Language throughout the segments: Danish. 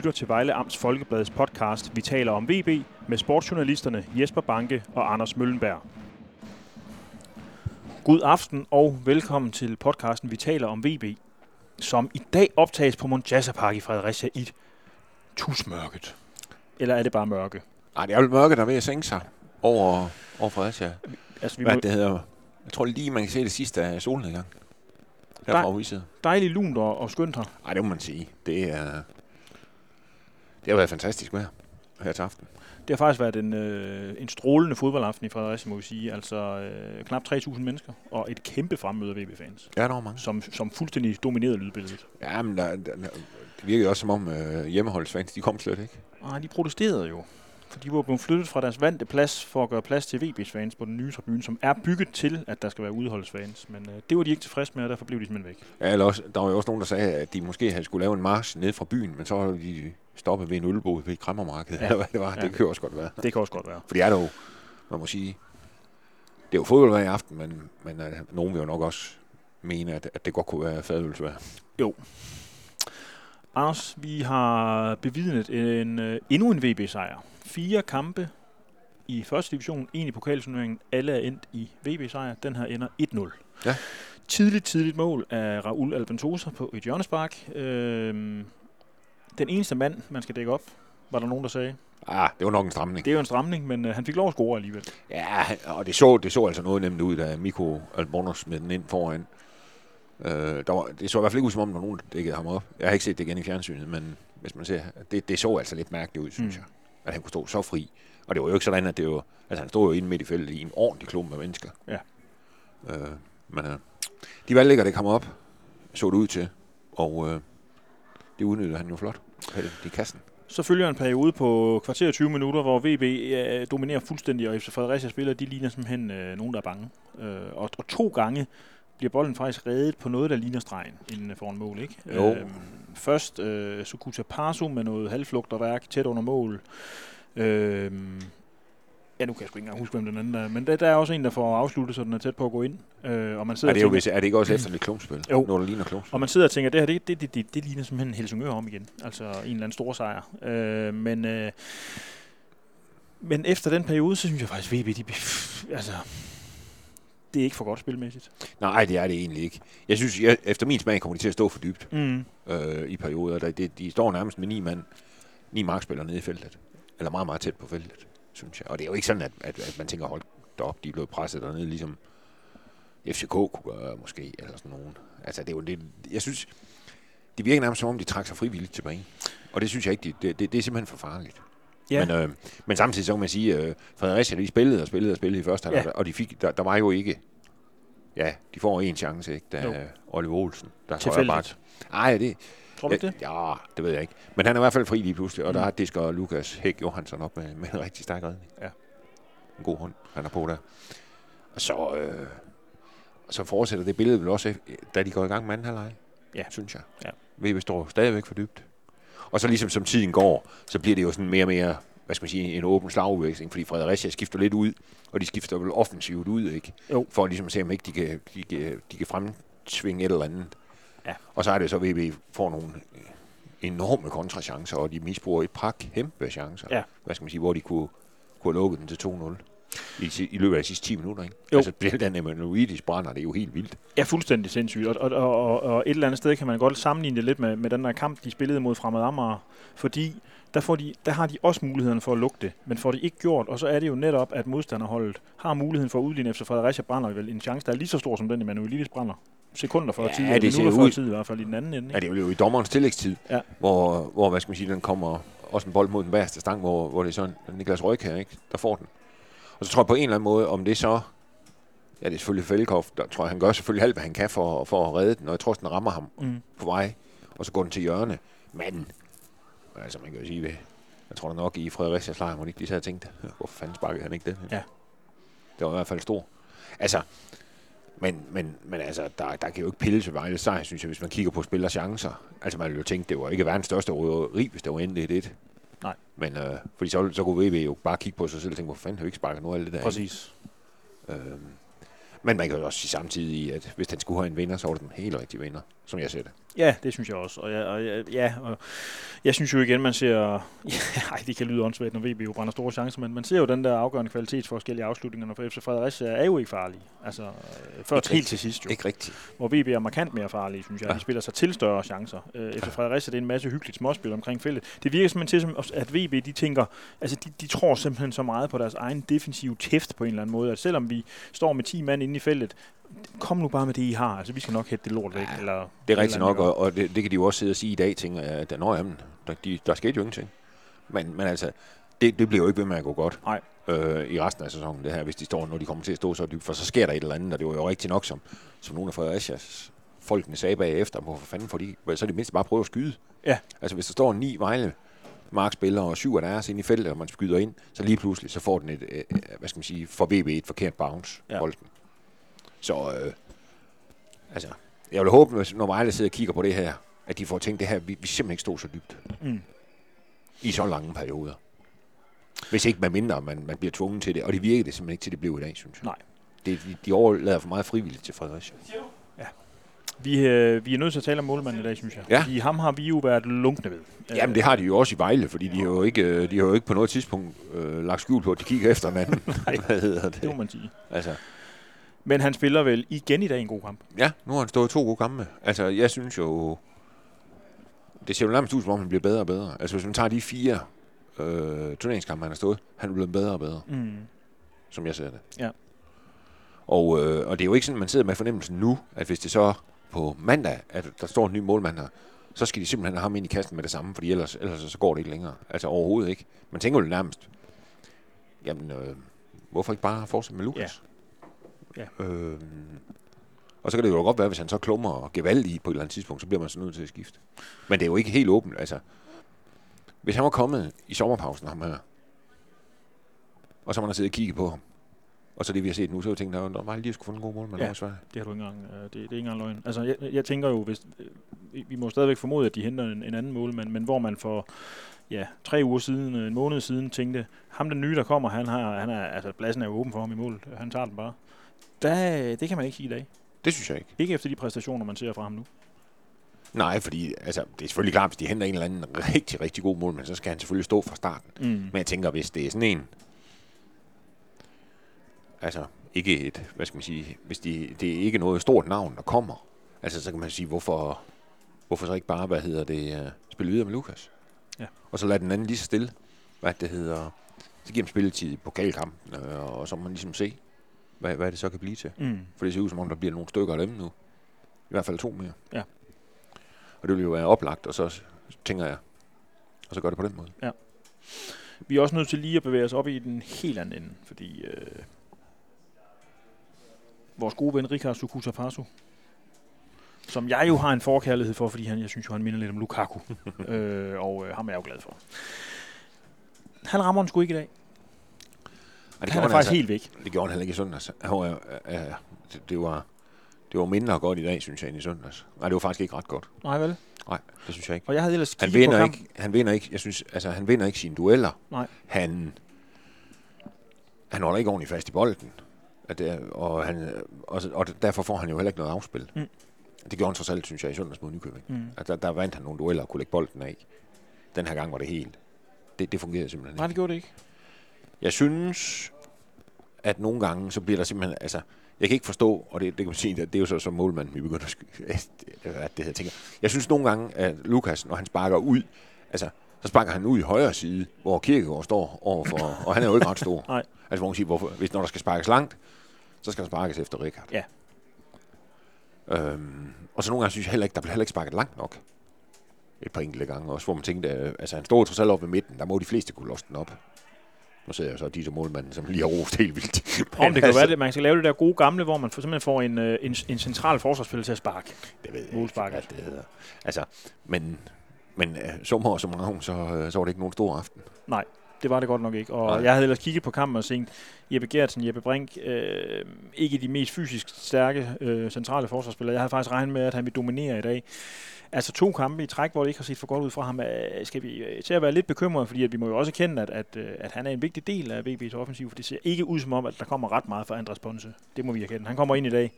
lytter til Vejle Amts Folkebladets podcast Vi taler om VB med sportsjournalisterne Jesper Banke og Anders Møllenberg. God aften og velkommen til podcasten Vi taler om VB, som i dag optages på Monjassa Park i Fredericia i tusmørket. Eller er det bare mørke? Nej, det er vel mørket, der er ved at sænke sig over, over Fredericia. Altså, vi Hvad må, det hedder? Jeg tror lige, man kan se det sidste af solnedgang. Herfra vi sidder. dejligt lunt og, og skønt her. Nej, det må man sige. Det er... Det har været fantastisk med her til aften. Det har faktisk været en, øh, en strålende fodboldaften i Fredericia, må vi sige. Altså øh, knap 3.000 mennesker og et kæmpe fremmøde af VB-fans, Ja, der var mange. som, som fuldstændig dominerede lydbilledet. Ja, men der, der, det virker jo også som om øh, hjemmeholdsfans, de kom slet ikke. Ah, de protesterede jo. For de var blevet flyttet fra deres vante plads for at gøre plads til VB's fans på den nye tribune, som er bygget til, at der skal være udholdsfans. Men øh, det var de ikke tilfredse med, og derfor blev de simpelthen væk. Ja, eller også, der var jo også nogen, der sagde, at de måske havde skulle lave en march ned fra byen, men så var de stoppet ved en ølbod ved et kræmmermarked, Ja. eller hvad det var. Ja. Det kan jo også godt være. Det kan også godt være. For det er jo, man må sige, det er jo fodbold i aften, men, men uh, nogen vil jo nok også mene, at, at det godt kunne være fadølsvær. Anders, vi har bevidnet en, øh, endnu en VB-sejr. Fire kampe i første division, en i pokalturneringen. Alle er endt i VB-sejr. Den her ender 1-0. Ja. Tidligt, tidligt mål af Raul Alventosa på et hjørnespark. Øhm, den eneste mand, man skal dække op, var der nogen, der sagde. Ah, det var nok en stramning. Det er jo en stramning, men øh, han fik lov at score alligevel. Ja, og det så, det så altså noget nemt ud, da Mikko Albonos smed den ind foran. Øh, der var, det så i hvert fald ikke ud, som om der var nogen, der dækkede ham op. Jeg har ikke set det igen i fjernsynet, men hvis man ser, det, det så altså lidt mærkeligt ud, synes Mm. jeg. At han kunne stå så fri. Og det var jo ikke sådan, at det var... Altså, han stod jo inde midt i feltet i en ordentlig klump af mennesker. Ja. Øh, men øh, de valgte ikke, at det kom op, så det ud til. Og øh, det udnyttede han jo flot. Det I kassen. Så følger en periode på kvarter og 20 minutter, hvor VB øh, dominerer fuldstændig, og FC Fredericia spiller, de ligner simpelthen øh, nogen, der er bange. Øh, og, og to gange bliver bolden faktisk reddet på noget, der ligner stregen inden foran mål. Ikke? Jo. Øhm, først øh, Sukuta Parso med noget halvflugterværk tæt under mål. Øhm, ja, nu kan jeg sgu ikke engang huske, hvem den anden er. Men der, der er også en, der får afsluttet, så den er tæt på at gå ind. Øh, og man sidder Er det, jo, tænker, hvis, er det ikke også efter lidt klumpspil? Jo. Når der ligner klumpspil? og man sidder og tænker, det her, det, det, det, det, det ligner simpelthen Helsingør om igen. Altså en eller anden stor sejr. Øh, men, øh, men efter den periode, så synes jeg faktisk, VB, de, altså, det er ikke for godt spilmæssigt. Nej, det er det egentlig ikke. Jeg synes, jeg, efter min smag kommer de til at stå for dybt Mm. øh, i perioder. Der, de, de står nærmest med ni mand, ni markspillere nede i feltet. Eller meget, meget tæt på feltet, synes jeg. Og det er jo ikke sådan, at, at, at man tænker, hold op, de er blevet presset dernede, ligesom FCK kunne gøre måske, eller sådan nogen. Altså, det er jo det, jeg synes, det virker nærmest som om, de trækker sig frivilligt tilbage. Og det synes jeg ikke, det, det, det, det er simpelthen for farligt. Ja. Men, øh, men samtidig så kan man sige, øh, Fredericia, de spillede og spillede og spillede i første halvleg, Ja. og de fik, der, der var jo ikke, ja, de får en chance, ikke, da Jo. øh, Oliver Olsen, der er Tilfældigt. højreback. Ej, det, Tror du det? Ja, det ved jeg ikke. Men han er i hvert fald fri lige pludselig, og Mm. der er disker Lukas Hæk Johansson op med, med en rigtig stærk redning. Ja. En god hånd, han er på der. Og så, øh, så fortsætter det billede vel også, da de går i gang med anden halvleg. Ja. Synes jeg. Ja. VB står stadigvæk for dybt. Og så ligesom som tiden går, så bliver det jo sådan mere og mere, hvad skal man sige, en åben slagudveksling, fordi Fredericia skifter lidt ud, og de skifter vel offensivt ud, ikke? Jo. For ligesom at se, om ikke de kan, de kan, de kan fremtvinge et eller andet. Ja. Og så er det så, at VB får nogle enorme kontrachancer, og de misbruger et par kæmpe chancer. Ja. Hvad skal man sige, hvor de kunne, kunne have lukket den til 2-0 i, i løbet af de sidste 10 minutter. Ikke? Jo. Altså, bliver den Emanuidis brænder, det er jo helt vildt. Ja, fuldstændig sindssygt. Og, og, og, og, et eller andet sted kan man godt sammenligne det lidt med, med den der kamp, de spillede mod Fremad Amager. Fordi der, får de, der har de også muligheden for at lukke det, men får de ikke gjort, og så er det jo netop, at modstanderholdet har muligheden for at udligne efter Fredericia brænder vel en chance, der er lige så stor som den, Emanuelidis brænder. Sekunder før Ja, tid, det minutter før ud- tid i hvert fald i den anden ende. Ja, Ikke? det er jo i dommerens tillægstid, Ja. hvor, hvor, hvad skal man sige, den kommer også en bold mod den bagerste stang, hvor, hvor det er sådan Niklas Røg her, ikke? der får den. Og så tror jeg på en eller anden måde, om det så, ja det er selvfølgelig Fælkhoff, der tror jeg, han gør selvfølgelig alt, hvad han kan for, for at redde den, og jeg tror, den rammer ham Mm. på vej, og så går den til hjørne. Men, altså man kan jo sige det, jeg tror da nok i Fredericias lejr, hvor de ikke lige sad og tænkte, hvorfor fanden sparkede han ikke den? Ja. Det var i hvert fald stor. Altså, men, men, men altså, der, der kan jo ikke pille til Vejle sejr, synes jeg, hvis man kigger på spillers chancer. Altså, man ville jo tænke, det var ikke verdens største røveri, hvis det var endt 1 Nej. Men, øh, fordi så, så kunne VB jo bare kigge på sig selv og tænke, hvor fanden har vi ikke sparket noget af det der? Præcis. Øhm, Men man kan jo også sige samtidig, at hvis den skulle have en vinder, så var det den helt rigtige vinder, som jeg ser det. Ja, det synes jeg også. Og, jeg, og jeg, ja, og jeg synes jo igen, man ser... Ja, det kan lyde åndssvagt, når VB jo brænder store chancer, men man ser jo den der afgørende kvalitetsforskel i afslutningerne for FC Fredericia er jo ikke farlige. Altså, øh, før Ikke helt til sidst jo. Ikke rigtigt. Hvor VB er markant mere farlige, synes jeg. Ja. De spiller sig til større chancer. Øh, FC Fredericia, det er en masse hyggeligt småspil omkring feltet. Det virker simpelthen til, at VB, de tænker... Altså, de, de tror simpelthen så meget på deres egen defensive tæft på en eller anden måde, at selvom vi står med 10 mand inde i feltet, kom nu bare med det, I har. Altså, vi skal nok hætte det lort væk. Ja, eller, Det er rigtigt nok, og, og det, det kan de jo også sidde og sige i dag, tænker jeg, at nå, jamen, der, de, der skete jo ingenting. Men, men altså, det, det bliver jo ikke ved med at gå godt Nej. øh, i resten af sæsonen, det her, hvis de står, når de kommer til at stå så dybt, for så sker der et eller andet, og det var jo rigtigt nok, som, som nogle af Fredericias folkene sagde bagefter, hvorfor fanden får de, så er det mindst bare prøve at skyde. Ja. Altså, hvis der står ni Vejle markspillere og syv af deres inde i feltet, og man skyder ind, så lige pludselig, så får den et, øh, øh, hvad skal man sige, for VB et forkert bounce, ja. bolden. Så, øh, altså, jeg vil håbe, når Vejle sidder og kigger på det her, at de får tænkt det her, vi, vi simpelthen ikke stod så dybt Mm. i så lange perioder. Hvis ikke med mindre, man, man bliver tvunget til det. Og det virkede det simpelthen ikke til, det blev i dag, synes jeg. Nej. Det, de, de overlader for meget frivilligt til Fredericia. Vi, øh, vi er nødt til at tale om målmanden i dag, synes jeg. Ja. Fordi ham har vi jo været lunkne ved. Jamen, det har de jo også i Vejle, fordi de har jo ikke, øh, de har jo ikke på noget tidspunkt øh, lagt skjul på, at de kigger efter manden. Hvad hedder det må det? man sige. Altså, Men han spiller vel igen i dag en god kamp. ja, nu har han stået to gode gamle. Altså, jeg synes jo... Det ser jo nærmest ud, som om han bliver bedre og bedre. Altså, hvis man tager de fire øh, turneringskampe, han har stået, han er blevet bedre og bedre. Mm. som jeg ser det. Ja. Og, øh, og det er jo ikke sådan, man sidder med fornemmelsen nu, at hvis det så på mandag, at der står en ny målmand her, så skal de simpelthen have ham ind i kassen med det samme, fordi ellers, ellers så går det ikke længere. Altså overhovedet ikke. Man tænker jo nærmest, jamen, øh, hvorfor ikke bare fortsætte med Lukas? Ja. Øh, og så kan det jo godt være, hvis han så klummer og gevald i på et eller andet tidspunkt, så bliver man så nødt til at skifte. Men det er jo ikke helt åbent. Altså, hvis han var kommet i sommerpausen, ham her, og så man har siddet og kigget på ham, og så det, vi har set nu, så har jeg tænkt, at var lige skulle få en god målmand Ja. Det har du ikke engang, øh, det, det er ikke engang løgn. Altså, jeg, jeg tænker jo, hvis, øh, vi- må stadigvæk formode, at de henter en, en anden målmand, men hvor man for ja, tre uger siden, øh, en måned siden, tænkte, ham den nye, der kommer, han har, han er, altså, pladsen er jo åben for ham i mål. Han tager den bare. Der, det kan man ikke sige i dag. Det synes jeg ikke. Ikke efter de præstationer, man ser fra ham nu. Nej, fordi altså, det er selvfølgelig klart, hvis de henter en eller anden rigtig, rigtig god målmand, så skal han selvfølgelig stå fra starten. Mm. Men jeg tænker, hvis det er sådan en, altså ikke et, hvad skal man sige, hvis de, det er ikke noget stort navn, der kommer, altså så kan man sige, hvorfor, hvorfor så ikke bare, hvad hedder det, uh, spille videre med Lukas? Ja. Og så lade den anden lige så stille, hvad det hedder, så giver dem spilletid i pokalkampen, øh, og så må man ligesom se, hvad, hvad det så kan blive til. Mm. For det ser ud som om, der bliver nogle stykker af dem nu. I hvert fald to mere. Ja. Og det vil jo være oplagt, og så tænker jeg, og så gør det på den måde. Vi er også nødt til lige at bevæge os op i den helt anden ende, fordi øh, vores gode ven Rikard Sukuta Pasu, som jeg jo har en forkærlighed for, fordi han, jeg synes jo, han minder lidt om Lukaku, øh, og øh, ham er jeg jo glad for. Han rammer den sgu ikke i dag. Og det Han er faktisk han, helt væk. altså, det gjorde han heller ikke i søndags. Han var, øh, det, det, var, det var mindre godt i dag, synes jeg, end i søndags. Nej, det var faktisk ikke ret godt. Nej vel? Nej, det synes jeg ikke. Og jeg havde ellers Han på vinder kampen. ikke, han vinder ikke, jeg synes, altså han vinder ikke sine dueller. Nej. Han, han holder ikke ordentligt fast i bolden. At det, og, han, og, og derfor får han jo heller ikke noget afspil. Mm. Det gjorde han trods alt, synes jeg, i søndags mod Nykøbing. Mm. At der, der vandt han nogle dueller og kunne lægge bolden af. Den her gang var det helt. Det, det fungerede simpelthen Nej, ikke. det gjorde det ikke. Jeg synes, at nogle gange, så bliver der simpelthen, altså, jeg kan ikke forstå, og det, det kan man sige, at det er jo så som målmand, vi begynder at sky- at det her tænker. Jeg synes nogle gange, at Lukas, når han sparker ud, altså, så sparker han ud i højre side, hvor Kirkegaard står overfor, og han er jo ikke ret stor. Nej. Altså, hvor man siger, hvorfor, hvis når der skal sparkes langt, så skal der sparkes efter Richard. Ja. Øhm, og så nogle gange synes jeg heller ikke, der bliver heller ikke sparket langt nok. Et par enkelte gange også, hvor man tænkte, altså han står trods alt op ved midten, der må de fleste kunne losse den op. Nu ser jeg så de som målmanden, som lige har rost helt vildt. Om det kan altså, være det, man skal lave det der gode gamle, hvor man for, simpelthen får en, øh, en, en central forsvarsspiller til at sparke. Det ved jeg Målspark. ikke, det hedder. Altså, men, men uh, summer og summarum, så, øh, så var det ikke nogen stor aften. Nej. Det var det godt nok ikke. Og Nej. jeg havde ellers kigget på kampen og tænkt, Jeppe Gertsen, Jeppe Brink, øh, ikke de mest fysisk stærke øh, centrale forsvarsspillere. Jeg havde faktisk regnet med, at han ville dominere i dag. Altså to kampe i træk, hvor det ikke har set for godt ud fra ham, øh, skal vi øh, til at være lidt bekymrede, fordi at vi må jo også kende, at, at, øh, at han er en vigtig del af VB's offensiv, for det ser ikke ud som om, at der kommer ret meget fra Andres Ponce. Det må vi erkende. Han kommer ind i dag.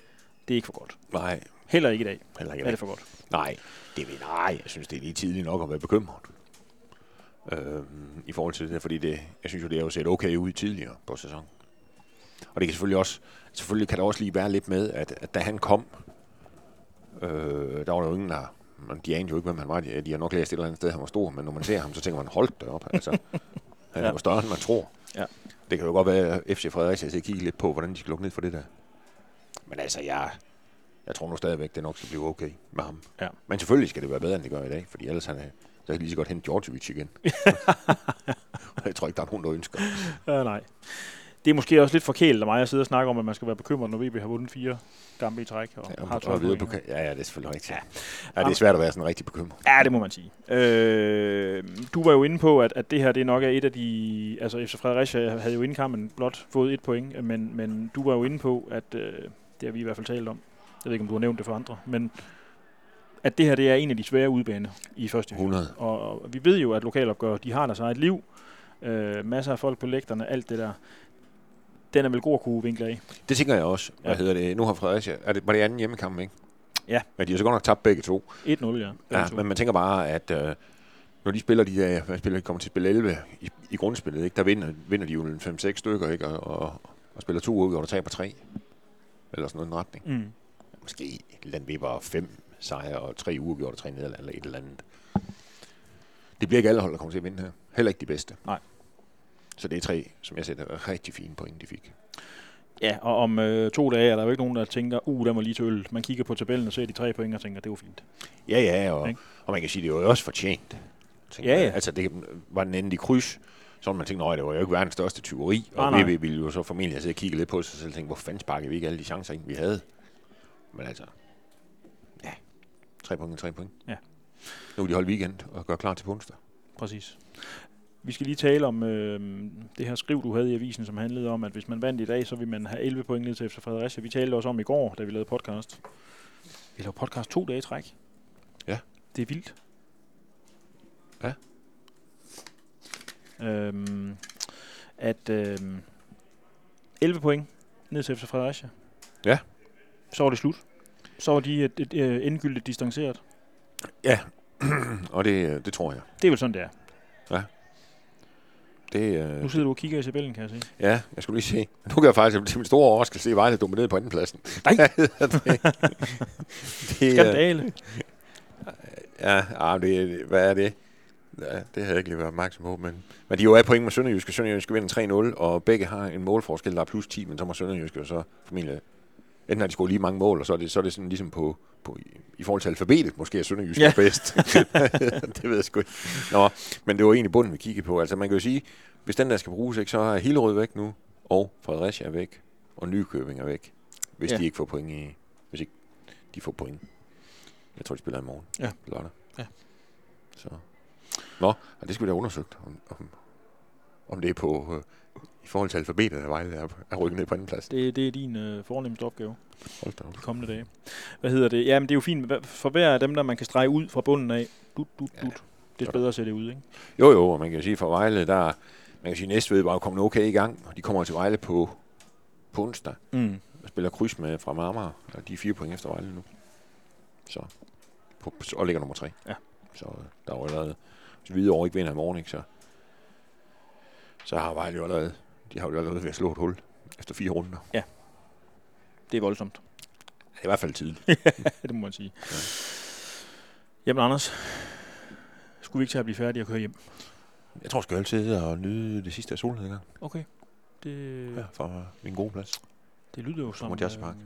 Det er ikke for godt. Nej, Heller ikke i dag. heller ikke Er det for godt. Nej, det vil nej. Jeg synes, det er lige tidligt nok at være bekymret. Øhm, I forhold til det, fordi det, jeg synes jo, det er jo set okay ud tidligere på sæsonen. Og det kan selvfølgelig også, selvfølgelig kan der også lige være lidt med, at, at da han kom, øh, der var der jo ingen, der, man, de anede jo ikke, hvem han var. De, de har nok læst et eller andet sted, han var stor, men når man ser ham, så tænker man, hold da op. Altså, han er Ja. jo større, end man tror. Ja. Det kan jo godt være, at FC Fredericia skal kigge lidt på, hvordan de skal lukke ned for det der. Men altså, jeg, jeg tror nu stadigvæk, det nok skal blive okay med ham. Ja. Men selvfølgelig skal det være bedre, end det gør i dag, fordi ellers han er, så kan lige så godt hente Djordjevic igen. Jeg tror ikke, der er nogen, der ønsker. Ja, nej. Det er måske også lidt forkælet af mig at sidde og snakke om, at man skal være bekymret, når VB har vundet fire kampe i træk og Ja, har og 12 videre, kan, ja, ja, det er selvfølgelig rigtigt. Ja. Ja. ja, det er svært at være sådan rigtig bekymret. Ja, det må man sige. Øh, du var jo inde på, at, at det her det nok er et af de... Altså, FC Fredericia havde jo inden kampen blot fået et point, men, men du var jo inde på, at øh, det har vi i hvert fald talt om. Jeg ved ikke, om du har nævnt det for andre, men at det her det er en af de svære udbaner i første division. 100. Og, og vi ved jo, at lokalopgør, de har deres eget liv. Øh, masser af folk på lægterne, alt det der. Den er vel god at kunne vinkle af. Det tænker jeg også. Hvad Ja. hedder det? Nu har Fredericia, er det, var det anden hjemmekamp, ikke? Ja. Men de har så godt nok tabt begge to. 1-0, ja. Ja, to. men man tænker bare, at øh, når de spiller de der, hvad spiller de, kommer til at spille 11 i, i grundspillet, ikke? der vinder, vinder de jo 5-6 stykker, ikke? Og, og, og spiller to ud, og der taber tre. Eller sådan noget retning. Mm. Måske et eller andet, vi var fem sejre og tre uafgjorte og tre nederlag, eller et eller andet. Det bliver ikke alle hold, der kommer til at vinde her. Heller ikke de bedste. Nej. Så det er tre, som jeg sætter rigtig fine point, de fik. Ja, og om øh, to dage er der jo ikke nogen, der tænker, uh, der må lige til øl. Man kigger på tabellen og ser de tre point og tænker, det var fint. Ja, ja, og, og man kan sige, det var jo også fortjent. tænker Ja, jeg. ja. Altså, det var den endelige kryds, så ville man tænkte, nej, det var jo ikke verdens største tyveri, Nej, og nej. VB ville jo så formentlig have siddet og kigget lidt på sig selv og tænke, hvor fanden sparkede vi ikke alle de chancer, ind, vi havde? Men altså, tre point tre point. Ja. Nu vil de holde weekend og gøre klar til onsdag. Præcis. Vi skal lige tale om øh, det her skriv, du havde i avisen, som handlede om, at hvis man vandt i dag, så vil man have 11 point ned til FC Fredericia. Vi talte også om i går, da vi lavede podcast. Vi lavede podcast to dage i træk. Ja. Det er vildt. Ja. Øhm, at øhm, 11 point ned til FC Fredericia. Ja. Så var det slut. Så var de et, et, et endegyldigt distanceret. Ja, og det, det tror jeg. Det er vel sådan, det er. Det, øh, Nu sidder du og kigger i tabellen, kan jeg se. Ja, jeg skulle lige se. Nu kan jeg faktisk til min store overraskelse se, Vejle ned på andenpladsen. Nej. det, det, øh, Skandale. ja, ah, det, hvad er det? Ja, det havde jeg ikke lige været opmærksom på, men, men de er jo af point med Sønderjyske. Sønderjyske vinder 3-0, og begge har en målforskel, der er plus 10, men så må Sønderjyske jo så formentlig... Enten har de scoret lige mange mål, og så er det, så er det sådan ligesom på, på, i, i forhold til alfabetet, måske er Sønderjyske Ja. bedst. det ved jeg sgu ikke. Nå, men det var egentlig bunden, vi kiggede på. Altså man kan jo sige, hvis den der skal bruges, ikke, så er Hillerød væk nu, og Fredericia er væk, og Nykøbing er væk, hvis Ja. de ikke får point i, hvis ikke de får point. Jeg tror, de spiller i morgen. Ja. Lørdag. Ja. Så. Nå, og det skal vi da undersøgt, om, om, om det er på, øh, i forhold til alfabetet, at Vejle er, er rykket ned på anden plads. Det, det er din øh, fornemmeste opgave Hold da op. de kommende dage. Hvad hedder det? Jamen, det er jo fint. For hver af dem, der man kan strege ud fra bunden af, dut, dut, Ja. dut, det er bedre ser det ud, ikke? Jo, jo, og man kan sige, for Vejle, der, man kan sige, Næstved var jo kommet okay i gang, og de kommer til Vejle på, på onsdag, Mm. og spiller kryds med fra Marmar, og de er fire point efter Vejle nu. Så, på, og ligger nummer tre. Ja. Så øh, der er jo allerede, hvis Hvidovre ikke vinder i morgen, ikke, så, så har Vejle jo allerede, de har jo allerede ved at slå et hul efter fire runder. Det er voldsomt. Det er i hvert fald tidligt. det må man sige. Ja. Jamen, Anders, skulle vi ikke til at blive færdige og køre hjem? Jeg tror, jeg skal sidde og nyde det sidste af solnedgang. Okay. Det, Ja, fra min gode plads. det lyder jo som... Må Jazz Park. øh,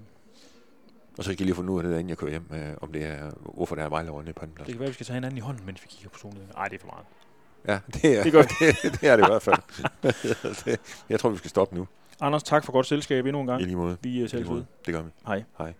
Og så skal jeg lige finde ud af det, der, inden jeg kører hjem, øh, om det er, hvorfor der er Vejle over nede på anden plads. det kan være, vi skal tage hinanden i hånden, mens vi kigger på solen. Nej, det er for meget. Ja, det er Det gør det, det er det i hvert fald. det, jeg tror, vi skal stoppe nu. Anders, tak for godt selskab endnu en gang. I lige måde. Vi er I lige selv. Det gør vi. Hej. Hej.